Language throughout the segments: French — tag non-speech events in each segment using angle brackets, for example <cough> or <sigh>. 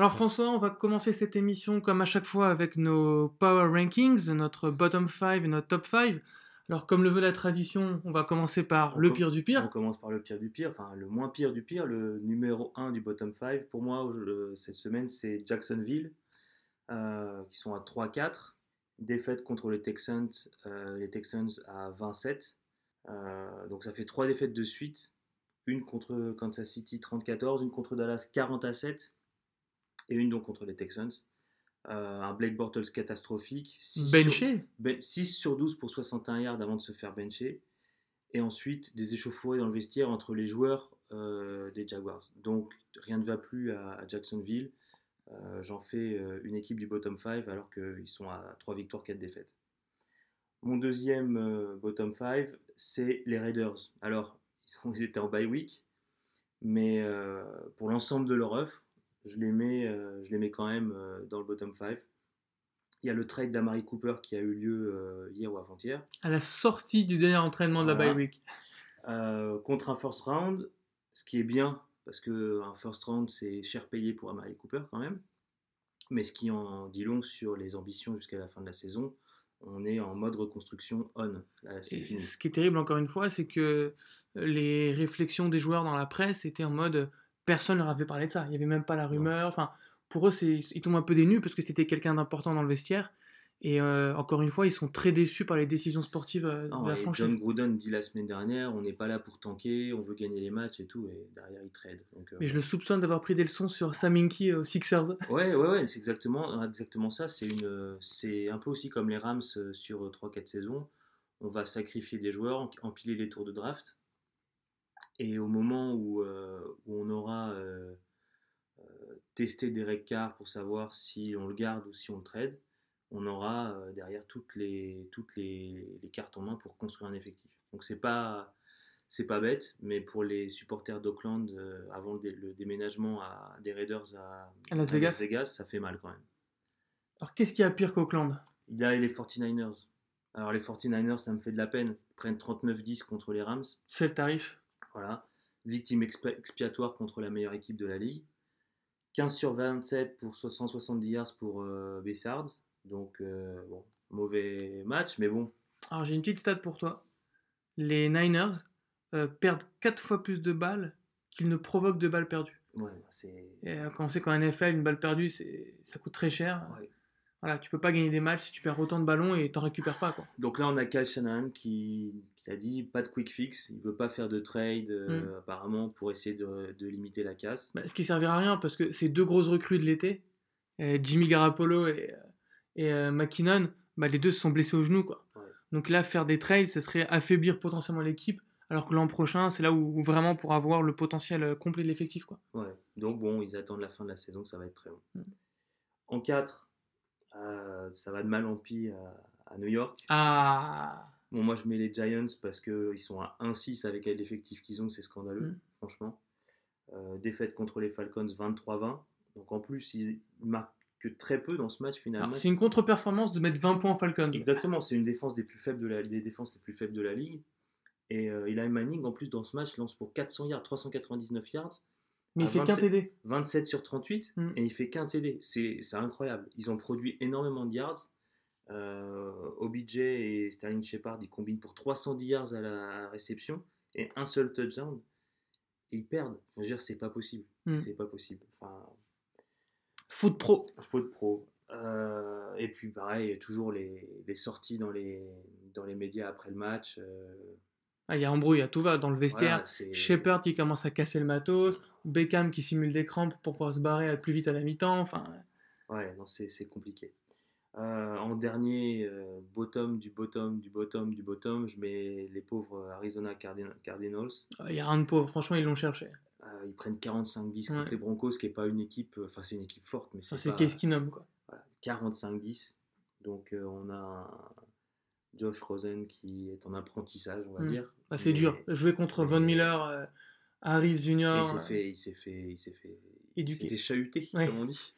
Alors François, on va commencer cette émission comme à chaque fois avec nos Power Rankings, notre bottom 5 et notre top 5. Alors comme le veut la tradition, on va commencer par On le pire du On pire. commence par le pire du pire, enfin le moins pire du pire, le numéro 1 du bottom 5. Pour moi, cette semaine, c'est Jacksonville, euh, qui sont à 3-4. Défaite contre les Texans, euh, les Texans à 27. Euh, donc ça fait trois défaites de suite. Une contre Kansas City 30-14, une contre Dallas 40 à 7 et une donc contre les Texans. Euh, un Blake Bortles catastrophique. Six sur- Benché. ben- 6 sur 12 pour 61 yards avant de se faire bencher. Et ensuite, des échauffourées dans le vestiaire entre les joueurs euh, des Jaguars. Donc, rien ne va plus à, à Jacksonville. Euh, J'en fais une équipe du bottom 5 alors qu'ils sont à 3 victoires, 4 défaites. Mon deuxième bottom 5, c'est les Raiders. Alors, ils, sont- ils étaient en bye week, mais pour l'ensemble de leur offre, je les mets, euh, je les mets quand même euh, dans le bottom 5. Il y a le trade d'Amari Cooper qui a eu lieu euh, hier ou avant-hier. À la sortie du dernier entraînement de la bye week. Euh, contre un first round, ce qui est bien, parce qu'un first round, c'est cher payé pour Amari Cooper quand même. Mais ce qui en dit long sur les ambitions jusqu'à la fin de la saison, on est en mode reconstruction on. Là, fini. ce qui est terrible encore une fois, c'est que les réflexions des joueurs dans la presse étaient en mode personne leur avait parlé de ça. Il n'y avait même pas la rumeur. Enfin, pour eux, ils tombent un peu des nues parce que c'était quelqu'un d'important dans le vestiaire. Et euh, encore une fois, ils sont très déçus par les décisions sportives euh, Non, de la et franchise. John Gruden dit la semaine dernière, on n'est pas là pour tanker, on veut gagner les matchs et tout, et derrière il trade. Donc, euh, Mais je le soupçonne d'avoir pris des leçons sur Sam Hinkie aux Sixers. <laughs> Ouais, ouais, ouais, c'est exactement, exactement ça. C'est une, c'est un peu aussi comme les Rams sur 3-4 saisons. On va sacrifier des joueurs, em- empiler les tours de draft. Et au moment où, euh, où on aura euh, euh, testé Derek Carr pour savoir si on le garde ou si on le trade, on aura euh, derrière toutes, les, toutes les, les cartes en main pour construire un effectif. Donc c'est pas, c'est pas bête, mais pour les supporters d'Auckland, euh, avant le, dé- le déménagement à, des Raiders à, À Las Vegas. ça fait mal quand même. Alors qu'est-ce qu'il y a pire qu'Auckland? Il y a les 49ers. Alors les 49ers, ça me fait de la peine. Ils prennent 39-10 contre les Rams. C'est le tarif? Voilà. Victime expi- expiatoire contre la meilleure équipe de la ligue. 15 sur 27 pour 170 yards pour euh, Beathard. Donc, euh, bon, mauvais match, mais bon. Alors j'ai une petite stat pour toi. Les Niners euh, perdent 4 fois plus de balles qu'ils ne provoquent de balles perdues. Ouais, c'est. Et euh, quand on sait qu'en NFL, une balle perdue, c'est- ça coûte très cher. ouais. Voilà, tu peux pas gagner des matchs si tu perds autant de ballons et t'en récupères pas. Quoi. Donc là, on a Kyle Shanahan qui, qui a dit pas de quick fix. Il veut pas faire de trade, euh, apparemment, pour essayer de, de limiter la casse. Bah, ce qui servira à rien parce que ces deux grosses recrues de l'été, euh, Jimmy Garoppolo et, euh, et euh, McKinnon, bah, les deux se sont blessés au genou. Quoi. Ouais. Donc là, faire des trades, ce serait affaiblir potentiellement l'équipe. Alors que l'an prochain, c'est là où, où vraiment pour avoir le potentiel complet de l'effectif. quoi. Ouais. Donc bon, ils attendent la fin de la saison, ça va être très long. Mm. En 4, ça va de mal en pis à, à New York. Ah Bon, moi je mets les Giants parce qu'ils sont à 1-6 avec l'effectif qu'ils ont, c'est scandaleux, Mm. franchement. Euh, défaite contre les Falcons 23-20. Donc en plus, ils marquent que très peu dans ce match finalement. C'est une contre-performance de mettre 20 points en Falcons. Exactement, c'est une défense des plus faibles de la, des défenses les plus faibles de la ligue. Et euh, Eli Manning, en plus, dans ce match, lance pour 400 yards, 399 yards, Mais il fait qu'un 27. TD. 27 sur 38, Mm. et il fait qu'un TD. C'est c'est incroyable. Ils ont produit énormément de yards. Euh, OBJ et Sterling Shepard, ils combinent pour 310 yards à la réception et un seul touchdown. Et ils perdent. Enfin, je veux dire, c'est pas possible. Mm. C'est pas possible. Enfin, Foot pro. faute pro. Euh, et puis pareil, toujours les, les sorties dans les, dans les médias après le match. euh, Ah, Il y a embrouille, à tout va dans le vestiaire. voilà, Shepard qui commence à casser le matos, Beckham qui simule des crampes pour pouvoir se barrer plus vite à la mi-temps. Enfin, Ouais, non, c'est c'est compliqué. Euh, en dernier, euh, bottom du bottom du bottom du bottom, je mets les pauvres Arizona Cardin- Cardinals. il y a rien de pauvre. Franchement, ils l'ont cherché. Euh, ils prennent 45-10 contre Ouais. les Broncos, qui n'est pas une équipe, euh, enfin c'est une équipe forte, mais Ça, c'est c'est pas Case Keenum, quoi. voilà, 45-10. Donc euh, on a Josh Rosen qui est en apprentissage, on va Mm. dire. Bah, c'est Mais- dur. Jouer contre Von Miller, euh, Harris Jr. il s'est euh, fait, il s'est fait, il s'est fait, il Éduqué. s'est fait chahuter, Ouais. comme on dit.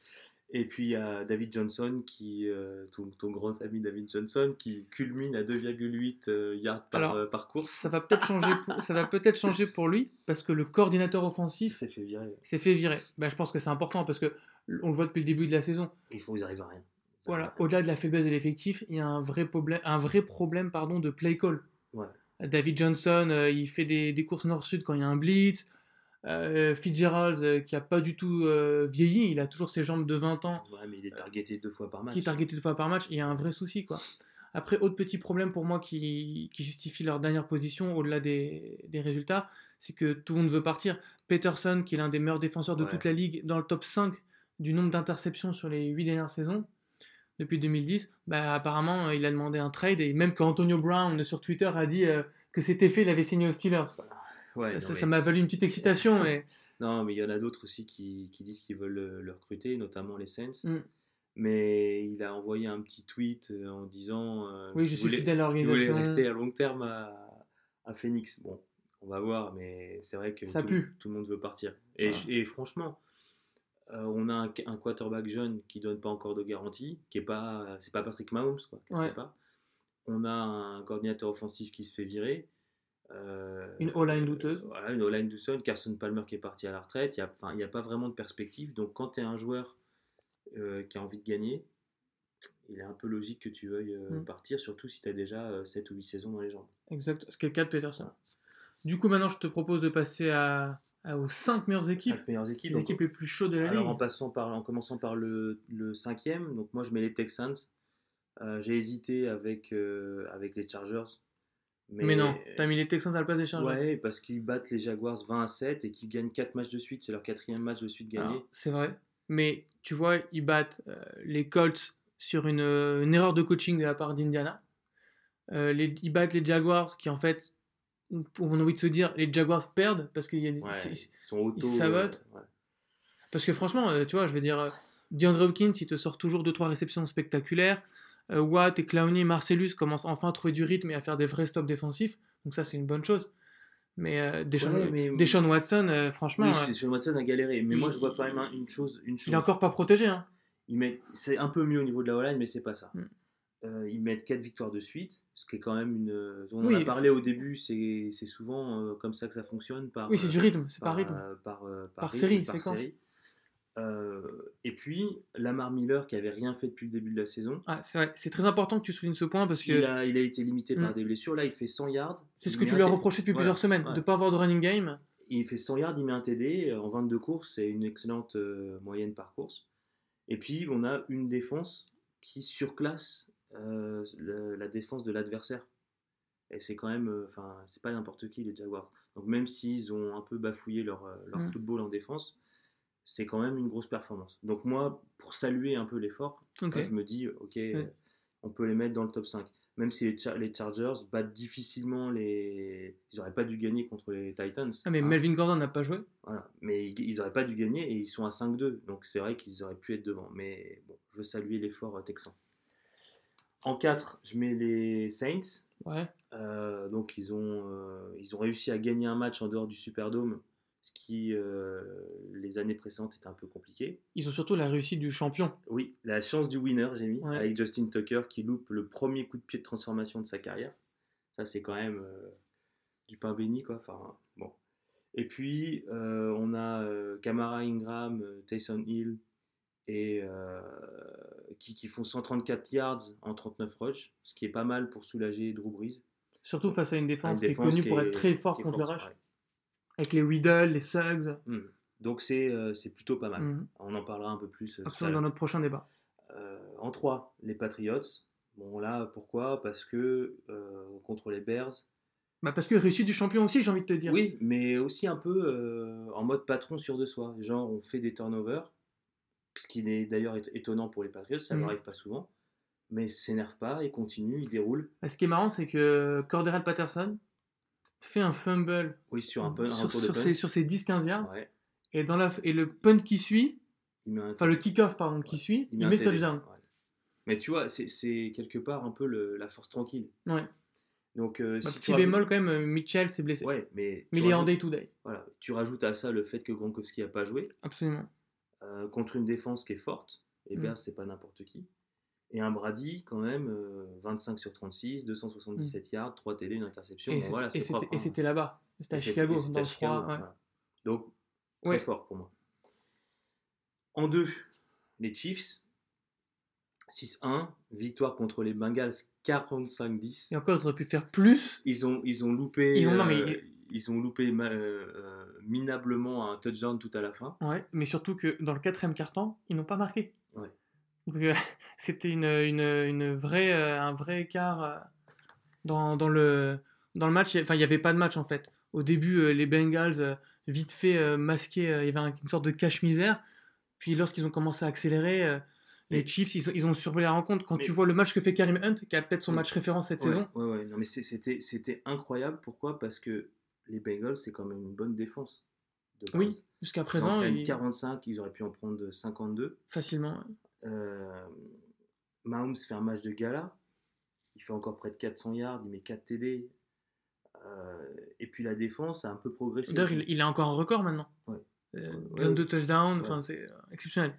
Et puis il y a David Johnson, qui, euh, ton, ton grand ami David Johnson, qui culmine à 2,8 euh, yards par, Alors, euh, par course. Ça va peut-être changer, pour- ça va peut-être changer pour lui parce que le coordinateur offensif s'est fait virer. s'est fait virer. Bah, je pense que c'est important parce que on le voit depuis le début de la saison. Il faut qu'ils arrivent à rien. Voilà, arrivent à rien. au-delà de la faiblesse de l'effectif, il y a un vrai problème, un vrai problème pardon, de play call. Ouais. David Johnson, euh, il fait des, des courses nord-sud quand il y a un blitz. Euh, Fitzgerald, euh, qui a pas du tout euh, vieilli, il a toujours ses jambes de 20 ans, Ouais, mais il est targeté deux fois par match. qui est targeté deux fois par match. Il y a un vrai souci, quoi. Après, autre petit problème pour moi qui, qui justifie leur dernière position au-delà des, des résultats, c'est que tout le monde veut partir. Peterson, qui est l'un des meilleurs défenseurs de Ouais. toute la ligue, dans le top 5 du nombre d'interceptions sur les 8 dernières saisons, depuis 2010, bah, apparemment, il a demandé un trade, et même quand Antonio Brown sur Twitter a dit euh, que c'était fait, il avait signé aux Steelers. Ouais, ça mais- m'a valu une petite excitation, mais <laughs> Non, mais il y en a d'autres aussi qui, qui disent qu'ils veulent le, le recruter, notamment les Saints. Mm. Mais il a envoyé un petit tweet euh, en disant euh, oui, je suis voulait- fidèle à l'organisation. rester à long terme à, à Phoenix. Bon, on va voir, mais c'est vrai que Ça tout, pue. tout le monde veut partir. Et, et franchement, euh, on a un, un quarterback jeune qui donne pas encore de garantie, qui est pas, c'est pas Patrick Mahomes, quoi. Ouais. On a un coordinateur offensif qui se fait virer. Euh, Une O-line douteuse. Voilà, une O-line douteuse. Carson Palmer qui est parti à la retraite. Il n'y a, a pas vraiment de perspective. Donc, quand tu es un joueur euh, qui a envie de gagner, il est un peu logique que tu veuilles euh, Mm. partir, surtout si tu as déjà euh, 7 ou 8 saisons dans les jambes. Exact, ce qui est le cas de Peterson. Du coup, maintenant, je te propose de passer à, à- aux 5 meilleures équipes, Cinq meilleures équipes. les Donc, équipes les plus chaudes de la alors, en, passant par, en commençant par le, le cinquième, donc moi je mets les Texans. Euh, J'ai hésité avec, euh, avec les Chargers. Mais, non, t'as mis les Texans à la place des Chargers. Ouais, parce qu'ils battent les Jaguars 20 à 7 et qu'ils gagnent 4 matchs de suite. C'est leur quatrième match de suite gagné. Alors, C'est vrai. Mais tu vois, ils battent euh, les Colts sur une, euh, une erreur de coaching de la part d'Indiana. Euh, ils battent les Jaguars qui, en fait, on a envie de se dire, les Jaguars perdent parce qu'il y a des- Ouais, c'est- ils sont auto. ils sabotent. euh, ouais. Parce que franchement, euh, tu vois, je veux dire, euh, DeAndre Hopkins, il te sort toujours 2-3 réceptions spectaculaires. Euh, Watt et Clowney et Marcellus commencent enfin à trouver du rythme et à faire des vrais stops défensifs. Donc ça, c'est une bonne chose. Mais euh, Deshaun, Ouais, mais- Deshaun Watson, euh, franchement, Oui, euh, Sean Watson a galéré, mais il- moi je vois quand même un- une chose. Une chose. il est encore pas protégé. Hein. Mettent- c'est un peu mieux au niveau de la O-line, mais c'est pas ça. Mm. Euh, ils mettent 4 victoires de suite, ce qui est quand même une. On Oui, en a parlé au début, c'est souvent comme ça que ça fonctionne. Par, Oui, c'est du rythme, c'est par, par rythme. par, euh, Par rythme, série, par séquence. série. Euh, et puis, Lamar Miller, qui avait rien fait depuis le début de la saison, Ah, c'est vrai, c'est très important que tu soulignes ce point parce que il, a, il a été limité par Mm. des blessures. Là, il fait 100 yards. c'est ce que tu lui as reproché depuis plusieurs semaines, ouais. de pas avoir de running game. Il fait 100 yards, il met un TD euh, en 22 courses, c'est une excellente euh, moyenne par course. Et puis on a une défense qui surclasse euh, la défense de l'adversaire. Et c'est quand même, enfin, c'est pas n'importe qui les Jaguars. Donc même s'ils ont un peu bafouillé leur, euh, leur Mm. football en défense, c'est quand même une grosse performance. Donc moi, pour saluer un peu l'effort, je me dis, ok, euh, on peut les mettre dans le top 5. Même si les, Char- les Chargers battent difficilement les... Ils n'auraient pas dû gagner contre les Titans. Ah, mais hein? Melvin Gordon n'a pas joué. Voilà. Mais ils- n'auraient pas dû gagner et ils sont à 5-2. Donc c'est vrai qu'ils auraient pu être devant. Mais bon, je veux saluer l'effort euh, texan. En 4, je mets les Saints. Ouais. Euh, donc ils ont, euh, ils ont réussi à gagner un match en dehors du Superdome, ce qui euh, les années précédentes était un peu compliqué. Ils ont surtout la réussite du champion. Oui, la chance du winner, j'ai mis, Ouais. avec Justin Tucker qui loupe le premier coup de pied de transformation de sa carrière. Ça, c'est quand même euh, du pain béni, quoi. Enfin, bon. Et puis, euh, on a Kamara Ingram, Taysom Hill, et, qui, qui font 134 yards en 39 rushs, ce qui est pas mal pour soulager Drew Brees. Surtout face à une défense, Une qui est connue qui pour être très forte contre le rush. ouais. Avec les Weedle, les Suggs. Hmm. Donc, c'est euh, c'est plutôt pas mal. Mhm. On en parlera un peu plus. euh, Absolument, dans notre prochain débat. Euh, en 3, les Patriots. Bon, là, pourquoi? Parce que euh, contre les Bears. Bah parce que réussite du champion aussi, j'ai envie de te dire. Oui, mais aussi un peu euh, en mode patron sûr de soi. Genre, on fait des turnovers, ce qui est d'ailleurs étonnant pour les Patriots, ça n'arrive pas souvent. Mais ils s'énervent pas, ils continuent, ils déroulent. Bah, Ce qui est marrant, c'est que Cordero Patterson fait un fumble Oui, sur un peu un sur, retour de sur punt. ses, sur ses 10-15 yards. Ouais, Et, dans la, et le punt qui suit, il enfin le kick-off pardon, qui suit, il, un met touchdown. ouais. Mais tu vois, c'est- c'est quelque part un peu le- la force tranquille. Ouais. Donc, euh, Bah, si petit rajoutes- bémol quand même, euh, Mitchell s'est blessé. Ouais, mais, il est en day to day. voilà, tu rajoutes à ça le fait que Gronkowski n'a pas joué. Absolument. euh, contre une défense qui est forte. Et Mm. Bears, c'est pas n'importe qui. Et un Brady, quand même, euh, 25 sur 36, 277 yards, 3 TD, une interception. Et Bon, c'était voilà, hein. là-bas. C'était à Chicago, dans le froid. ouais. voilà. Donc, très Ouais. fort pour moi. En deux, les Chiefs. 6-1, victoire contre les Bengals 45-10. Et encore, ils auraient pu faire plus. Ils ont, ils ont loupé, Ils ont- non, mais- euh, ils ont loupé euh, euh, minablement un touchdown tout à la fin. Ouais, mais surtout que dans le quatrième quart-temps, ils n'ont pas marqué. Euh, <laughs> c'était une, une, une vraie, euh, un vrai écart euh, dans, dans, le, dans le match. Enfin, il n'y avait pas de match en fait. Au début, les Bengals, vite fait, masqués, il y avait un- une sorte de cache-misère. Puis lorsqu'ils ont commencé à accélérer, les Chiefs, ils, ont- ils ont survolé la rencontre. Quand Mais- tu vois le match que fait Karim Hunt, qui a peut-être son match référence cette Ouais, saison, ouais, ouais. Non, mais c'était, c'était incroyable. Pourquoi? Parce que les Bengals, c'est quand même une bonne défense. de oui, jusqu'à Ils en présent, prennent ils- 45, ils auraient pu en prendre 52. facilement. Euh, Mahomes fait un match de gala. Il fait encore près de 400 yards, il met 4 TD. Euh, et puis la défense a un peu progressé. D'ailleurs, il, il a encore un record maintenant. Ouais. Euh, Ouais. 22 touchdowns, Ouais. enfin, c'est euh, exceptionnel.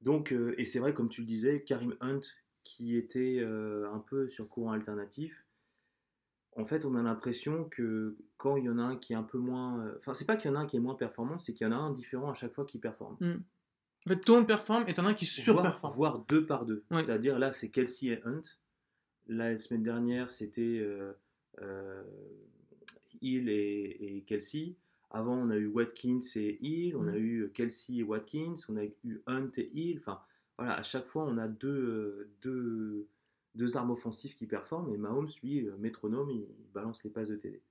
Donc, et c'est vrai, comme tu le disais, Karim Hunt, qui était un peu sur courant alternatif, en fait, on a l'impression que quand il y en a un qui est un peu moins. Enfin, c'est pas qu'il y en a un qui est moins performant, c'est qu'il y en a un différent à chaque fois qui performe. En fait, tout le monde performe et t'en as un qui Voire, surperforme. voire deux par deux. Ouais. C'est-à-dire là, c'est Kelsey et Hunt. La semaine dernière, c'était euh, euh, Hill et, et Kelsey. Avant, on a eu Watkins et Hill. On a Mhm. eu Kelsey et Watkins. On a eu Hunt et Hill. Enfin, voilà, à chaque fois, on a deux, euh, deux, deux armes offensives qui performent. Et Mahomes, lui, métronome, il, il balance les passes de TD.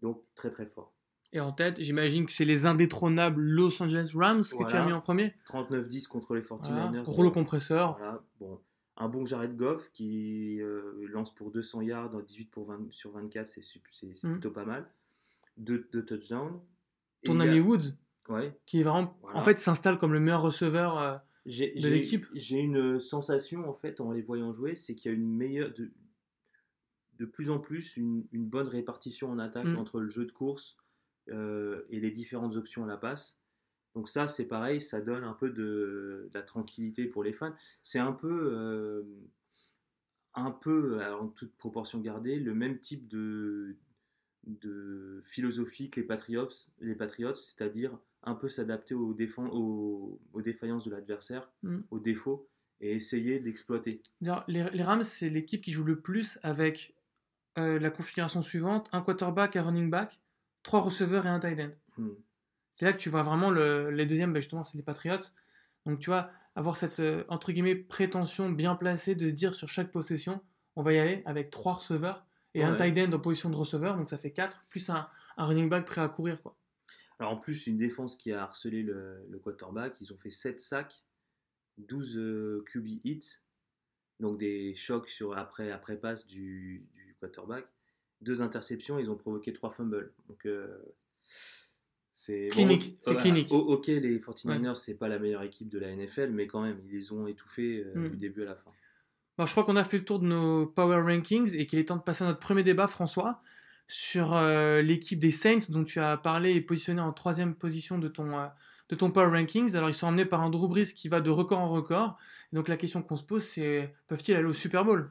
Donc, très très fort. Et en tête, j'imagine que c'est les indétrônables Los Angeles Rams que tu as mis en premier. 39-10 contre les 49ers. Voilà. Rouleau compresseur. Voilà, bon. Un bon Jared Goff qui euh, lance pour 200 yards, 18 pour 20 sur 24, c'est Mhm. plutôt pas mal. Deux, deux touchdowns. Et Ton a- ami Woods, Ouais. qui est vraiment, en fait, s'installe comme le meilleur receveur. euh, de l'équipe. J'ai une sensation en fait en les voyant jouer, c'est qu'il y a une meilleure, de, de plus en plus une, une bonne répartition en attaque Mm. entre le jeu de course euh, et les différentes options à la passe. Donc ça c'est pareil, ça donne un peu de, de la tranquillité pour les fans. C'est un peu, euh, un peu, alors en toute proportion gardée, le même type de, de philosophie que les Patriots, les Patriots, c'est-à-dire un peu s'adapter aux, aux, aux défaillances de l'adversaire, Mm. aux défauts, et essayer d'exploiter. Les, les Rams, c'est l'équipe qui joue le plus avec euh, la configuration suivante un quarterback, un running back, trois receveurs et un tight end. Hmm. C'est là que tu vois vraiment le, les deuxièmes, ben justement, c'est les Patriots. Donc tu vois, avoir cette, euh, entre guillemets, prétention bien placée de se dire sur chaque possession, on va y aller avec trois receveurs et un tight end en position de receveur, donc ça fait quatre, plus un, un running back prêt à courir. Quoi. Alors en plus, une défense qui a harcelé le, le quarterback, ils ont fait 7 sacs, 12 euh, QB hits, donc des chocs sur, après, après passe du, du quarterback, deux interceptions, ils ont provoqué trois fumbles. Donc euh, c'est Clinique, c'est clinique. Ok, les 49ers, c'est pas la meilleure équipe de la NFL, mais quand même, ils les ont étouffés euh, Mm. du début à la fin. Bon, je crois qu'on a fait le tour de nos Power Rankings et qu'il est temps de passer à notre premier débat, François, sur euh, l'équipe des Saints dont tu as parlé et positionné en troisième position de ton, euh, de ton Power Rankings. Alors, ils sont emmenés par un Drew Brees qui va de record en record. Et donc, la question qu'on se pose, c'est peuvent-ils aller au Super Bowl?